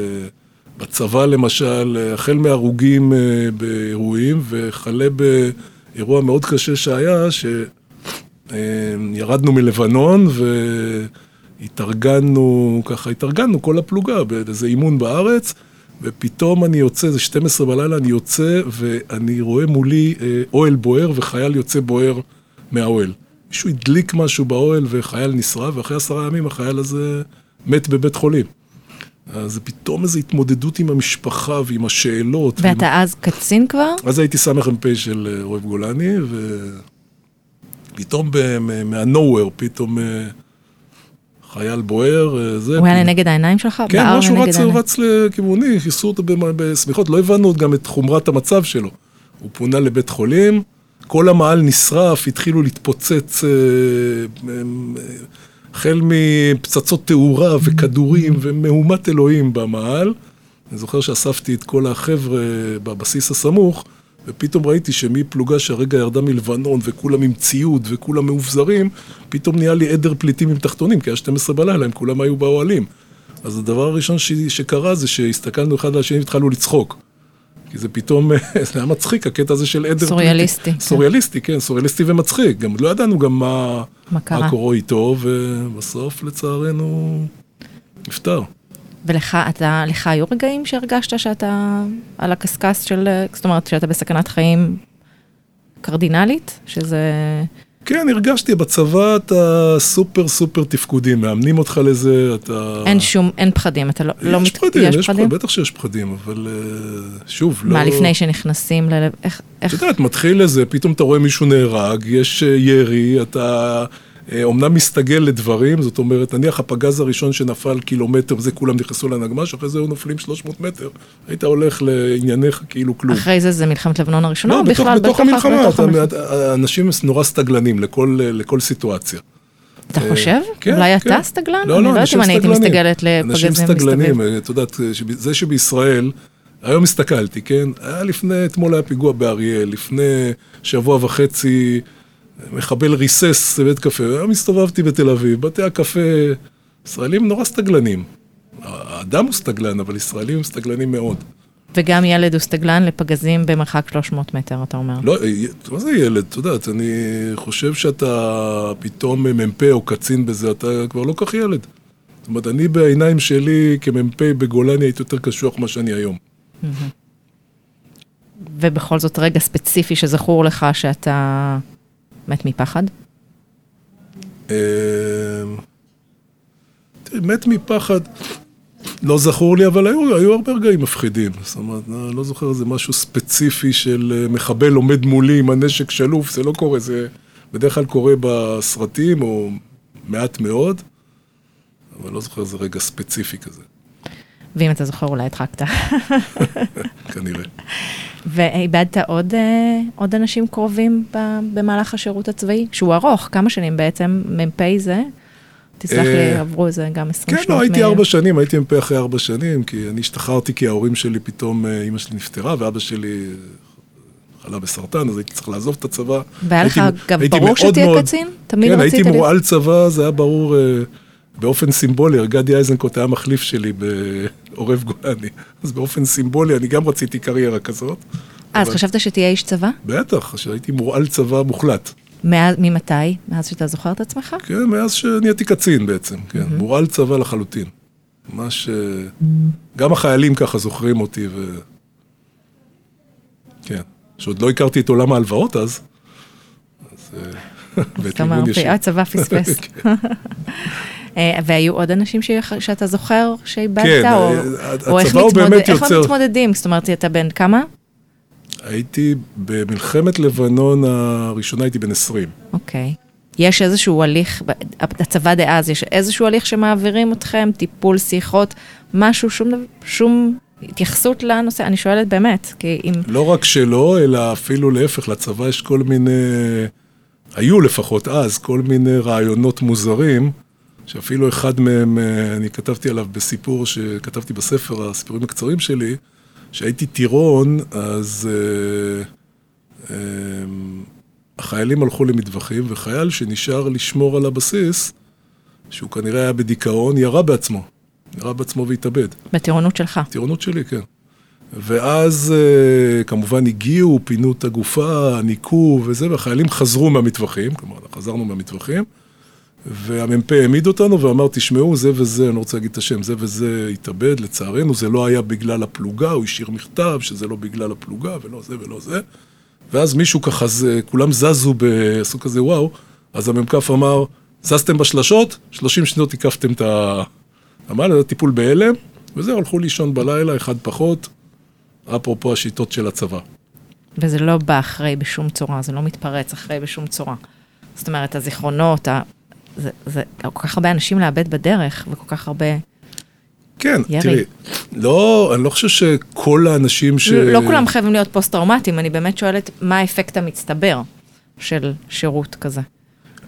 בצבא למשל, החל מהרוגים אה, באירועים, וכלה באירוע מאוד קשה שהיה, שירדנו מלבנון והתארגנו, ככה התארגנו כל הפלוגה באיזה אימון בארץ, ופתאום אני יוצא, זה 12 בלילה, אני יוצא ואני רואה מולי אה, אוהל בוער וחייל יוצא בוער מהאוהל. מישהו הדליק משהו באוהל וחייל נשרף, ואחרי עשרה ימים החייל הזה מת בבית חולים. אז זה פתאום איזו התמודדות עם המשפחה ועם השאלות. ועם- ואתה אז קצין כבר? אז הייתי סמ"פ של אה, אוהב גולני, ופתאום מה-nowhere, פתאום אה, חייל בוער, אה, זה... הוא היה לנגד העיניים שלך? כן, משהו רץ. רץ לכיווני, כיסו אותו בשמיכות, לא הבנו עוד גם את חומרת המצב שלו. הוא פונה לבית חולים, כל המעל נשרף, התחילו להתפוצץ, אה, אה, החל מפצצות תאורה וכדורים ומהומת אלוהים במעל. אני זוכר שאספתי את כל החבר'ה בבסיס הסמוך, ופתאום ראיתי שמפלוגה שהרגע ירדה מלבנון, וכולם עם ציוד, וכולם מאובזרים, פתאום נהיה לי עדר פליטים עם תחתונים, כי היה 12 בלילה, הם כולם היו באוהלים. אז הדבר הראשון ש... שקרה זה שהסתכלנו אחד על השני והתחלנו לצחוק. כי זה פתאום, [laughs] זה היה מצחיק, הקטע הזה של עדר סוריאליסטי, פליטים. כן. סוריאליסטי, כן, סוריאליסטי ומצחיק. גם לא ידענו גם מה, מה קרה? קורה איתו, ובסוף לצערנו נפטר. ולך, אתה, לך היו רגעים שהרגשת שאתה על הקשקש של, זאת אומרת, שאתה בסכנת חיים קרדינלית? שזה... כן, הרגשתי, בצבא אתה סופר סופר תפקודי, מאמנים אותך לזה, אתה... אין שום, אין פחדים, אתה לא, לא יש מת- פחדים, יש פחדים? פחדים, בטח שיש פחדים, אבל אה, שוב, לא... מה, לפני שנכנסים ל... איך, את איך, יודעת, מתחיל לזה, פתאום אתה רואה מישהו נהרג, יש אה, ירי, אתה אומנם מסתגל לדברים, זאת אומרת, נניח הפגז הראשון שנפל קילומטר, וזה כולם נכנסו לנגמ"ש, אחרי זה היו נופלים 300 מטר, היית הולך לענייניך כאילו כלום. אחרי זה זה מלחמת לבנון הראשונה, לא, או בתוך, בכלל, בתוך המלחמה, בתוך המלחמה. אתה, אנשים נורא סטגלנים לכל, לכל סיטואציה. אתה אה, חושב? כן, אולי כן. אתה סטגלן? לא, אני לא, לא יודעת אנשים אם אני הייתי. מסתגלת אנשים לפגזים סטגלנים, מסביב. את יודעת, זה שבישראל, היום הסתכלתי, כן? היה לפני, אתמול היה פיגוע באריאל, לפני שבוע וחצי מחבל ריסס בבית קפה, היום הסתובבתי בתל אביב, בתי הקפה, ישראלים נורא סטגלנים. האדם הוא סטגלן, אבל ישראלים הם סטגלנים מאוד. וגם ילד הוא סטגלן לפגזים במרחק 300 מטר, אתה אומר. לא, מה זה ילד? את יודעת, אני חושב שאתה פתאום מ"פ או קצין בזה, אתה כבר לא כך ילד. זאת אומרת, אני בעיניים שלי כמ"פ בגולני הייתי יותר קשוח ממה שאני היום. ובכל זאת רגע ספציפי שזכור לך שאתה מת מפחד? אה, תראי, מת מפחד, לא זכור לי, אבל היו, היו הרבה רגעים מפחידים. זאת אומרת, אני לא זוכר איזה משהו ספציפי של אה, מחבל עומד מולי עם הנשק שלוף, זה לא קורה, זה בדרך כלל קורה בסרטים, או מעט מאוד, אבל לא זוכר איזה רגע ספציפי כזה, ואם אתה זוכר, אולי הדחקת. כנראה. ואיבדת עוד, אה, עוד אנשים קרובים במהלך השירות הצבאי? שהוא ארוך, כמה שנים בעצם, מ"פ זה? תסלח לי, אה, עברו איזה גם 20 כן, שנות. לא, הייתי ארבע שנים, הייתי מ"פ אחרי ארבע שנים, כי אני השתחררתי כי ההורים שלי פתאום, אה, אימא שלי נפטרה, ואבא שלי חלה בסרטן, אז הייתי צריך לעזוב את הצבא. והיה לך הייתי- גם הייתי ברור שתהיה קצין? תמיד כן, רצית הייתי להיות- מורעל צבא, זה היה ברור באופן סימבולי, גדי איזנקוט היה מחליף שלי בעורב גולני, אז באופן סימבולי אני גם רציתי קריירה כזאת. אה, אז אבל- חשבת שתהיה איש צבא? בטח, שהייתי מורעל צבא מוחלט. מאז- ממתי? מאז שאתה זוכר את עצמך? כן, מאז שנהייתי קצין בעצם, כן, מורעל צבא לחלוטין. ממש, אה, גם החיילים ככה זוכרים אותי, ו... כן, שעוד לא הכרתי את עולם ההלוואות אז. אז... אה, [laughs] ואת מימון אומר, ישיר. "אה, הצבא [laughs] פספס. [laughs] אה, והיו עוד אנשים שאתה זוכר שאיבדת? כן, או- אה, או איך הצבא הוא מתמודד- באמת איך יוצר- מתמודדים? זאת אומרת, אתה בן כמה? הייתי במלחמת לבנון הראשונה, הייתי בן 20. אוקיי. יש איזשהו הליך, הצבא דאז, יש איזשהו הליך שמעבירים אתכם, טיפול, שיחות, משהו, שום שום התייחסות לנושא? אני שואלת באמת, כי אם... לא רק שלא, אלא אפילו להפך, לצבא יש כל מיני, היו לפחות אז, כל מיני רעיונות מוזרים, שאפילו אחד מהם, אה, אני כתבתי עליו בסיפור שכתבתי בספר, הסיפורים הקצרים שלי, שהייתי טירון, אז אה, אה, החיילים הלכו למטווחים, וחייל שנשאר לשמור על הבסיס, שהוא כנראה היה בדיכאון, ירה בעצמו. ירה בעצמו והתאבד. בטירונות שלך. טירונות שלי, כן. ואז אה, כמובן הגיעו, פינו את הגופה, ניקו וזה, והחיילים חזרו מהמטווחים, כלומר, חזרנו מהמטווחים, והמ"פ העמיד אותנו ואמר, תשמעו, זה וזה, אני לא רוצה להגיד את השם, זה וזה התאבד, לצערנו, זה לא היה בגלל הפלוגה, הוא השאיר מכתב שזה לא בגלל הפלוגה, ולא זה ולא זה. ואז מישהו ככה, זה, כולם זזו, עשו כזה וואו, אז המ"כ אמר, זזתם בשלשות, 30 שניות הקפתם את ה... אמר, זה טיפול בהלם, וזהו, הלכו לישון בלילה, אחד פחות, אפרופו השיטות של הצבא. וזה לא בא אחרי בשום צורה, זה לא מתפרץ אחרי בשום צורה. זאת אומרת, הזיכרונות. זה, זה כל כך הרבה אנשים לאבד בדרך, וכל כך הרבה... כן, ירי. תראי, לא, אני לא חושב שכל האנשים ש... לא כולם חייבים להיות פוסט-טראומטיים, אני באמת שואלת, מה האפקט המצטבר של שירות כזה?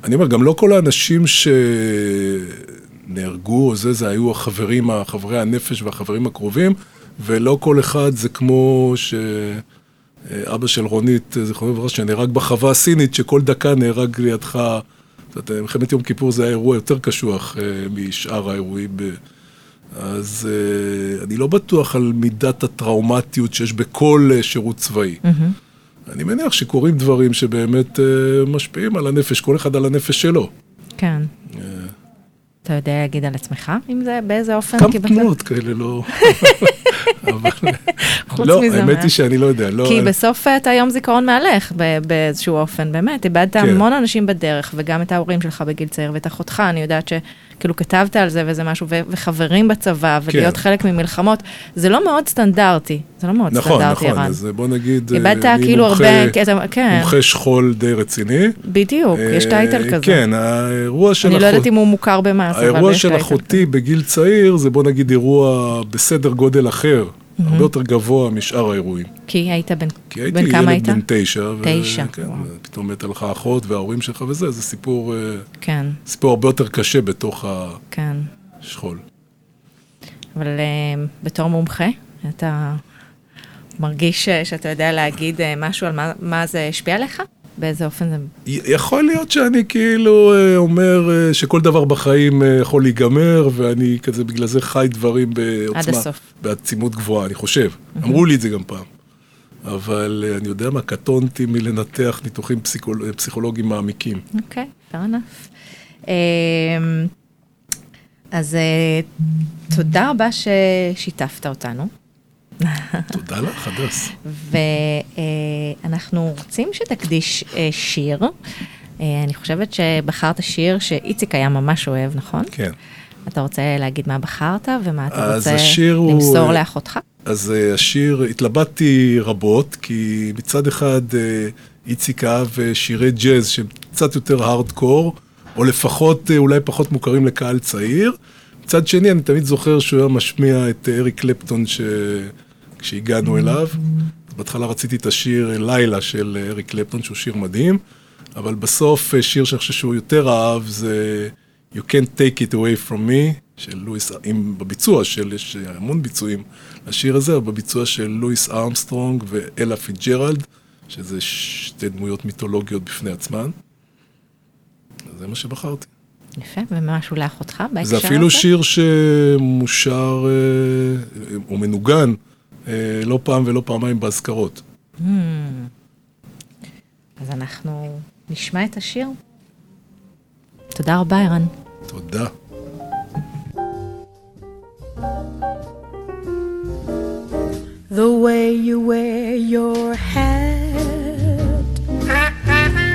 אני אומר, גם לא כל האנשים שנהרגו או זה, זה היו החברים, חברי הנפש והחברים הקרובים, ולא כל אחד זה כמו שאבא של רונית, זיכרונו לברכה, שנהרג בחווה הסינית, שכל דקה נהרג לידך. זאת אומרת, מלחמת יום כיפור זה היה אירוע יותר קשוח אה, משאר האירועים. ב... אז אה, אני לא בטוח על מידת הטראומטיות שיש בכל אה, שירות צבאי. אני מניח שקורים דברים שבאמת משפיעים על הנפש, כל אחד על הנפש שלו. כן. אתה יודע להגיד על עצמך, אם זה, באיזה אופן? כמה? תנועות כאלה, לא... [laughs] חוץ לא, מזה, האמת? היא שאני לא יודע. לא, כי אני- בסוף אה, אתה יום זיכרון מהלך באיזשהו אופן, באמת, איבדת כן. המון אנשים בדרך, וגם את ההורים שלך בגיל צעיר, ואת אחותך, אני יודעת שכאילו כתבת על זה וזה משהו, ו- וחברים בצבא, ולהיות כן. חלק ממלחמות, זה לא מאוד סטנדרטי, זה לא מאוד נכון, סטנדרטי, נכון, ערן. אז בוא נגיד, אה, איבדת אני כאילו מומחה- הרבה, אתה- כן, מומחה שכול די רציני. בדיוק, יש אה, טייטל כזה. כן, האירוע של אני לא אחות- יודעת אם הוא מוכר במס, אבל האירוע יש של טייטל. אחותי בגיל צעיר זה בוא נגיד אירוע בסדר גודל אחר, הרבה יותר גבוה משאר האירועים. כי היית בן, כי הייתי בן כמה היית? בן תשע, ו- תשע, כן, וואו. פתאום מתה לך אחות וההורים שלך וזה, זה סיפור, אה, כן, סיפור הרבה יותר קשה בתוך כן. השכול. אבל uh, בתור מומחה, אתה מרגיש uh, שאתה יודע להגיד משהו על מה, מה זה השפיע עליך? באיזה אופן זה... יכול להיות שאני כאילו אה, אומר אה, שכל דבר בחיים אה, יכול להיגמר, ואני כזה בגלל זה חי דברים בעוצמה, הסוף. בעצימות גבוהה, אני חושב. אמרו לי את זה גם פעם. אבל אני יודע מה, קטונתי מלנתח ניתוחים פסיכול... פסיכולוגיים מעמיקים. אוקיי, fair enough. Um, אז תודה רבה ששיתפת אותנו, תודה לך, הדס. ואנחנו רוצים שתקדיש uh, שיר. Uh, אני חושבת שבחרת שיר שאיציק היה ממש אוהב, נכון? כן. אתה רוצה להגיד מה בחרת ומה אתה רוצה השיר הוא, למסור אה, לאחותך? אז אה, השיר, התלבטתי רבות, כי מצד אחד אה, איציק אהב אה, שירי ג'אז שהם קצת יותר הארדקור, או לפחות אה, אולי פחות מוכרים לקהל צעיר. מצד שני, אני תמיד זוכר שהוא היה משמיע את אריק קלפטון ש... כשהגענו אליו. בהתחלה רציתי את השיר לילה של אריק קלפטון, שהוא שיר מדהים, אבל בסוף אה, שיר שאני חושב שהוא יותר אהב זה You Can't Take It Away From Me, של לואיס, עם, בביצוע של, יש המון ביצועים לשיר הזה, אבל בביצוע של לואיס ארמסטרונג ואלה פיג'רלד, שזה שתי דמויות מיתולוגיות בפני עצמן. זה מה שבחרתי. יפה, ומשהו לאחותך בהקשר זה הזה? אפילו שיר שמושר אה, או מנוגן אה, לא פעם ולא פעמיים באזכרות. אז אנחנו נשמע את השיר. תודה רבה, ערן. תודה. The way you wear your hat,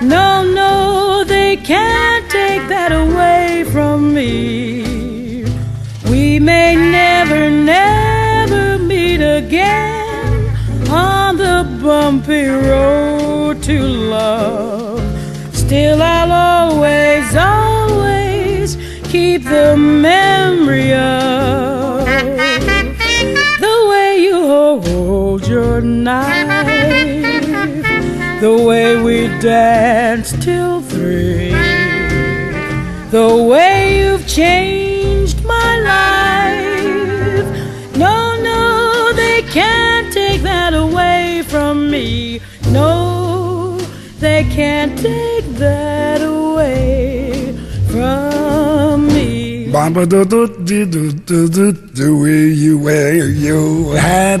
No, no, they can't take that away from me. We may never, never meet again on the bumpy road to love. Still, I'll always, always keep the memory of the way you hold your knife, the way we danced till three, the way you've changed my life. No, no, they can't take that away from me. No, they can't take that away from me. The way you wear your hat,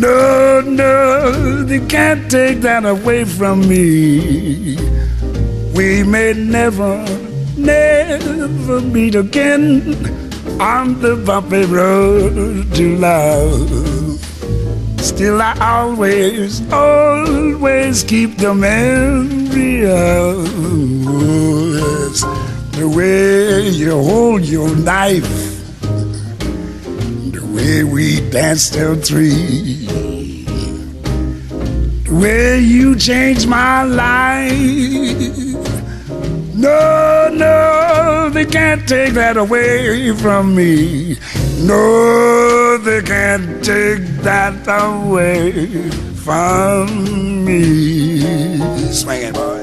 No, no, they can't take that away from me. We may never, never meet again on the bumpy road to love. Still, I always, always keep the memory of yes, the way you hold your knife, the way we danced till three, Will you change my life? No, no, they can't take that away from me. No, they can't take that away from me. Swing it, boy.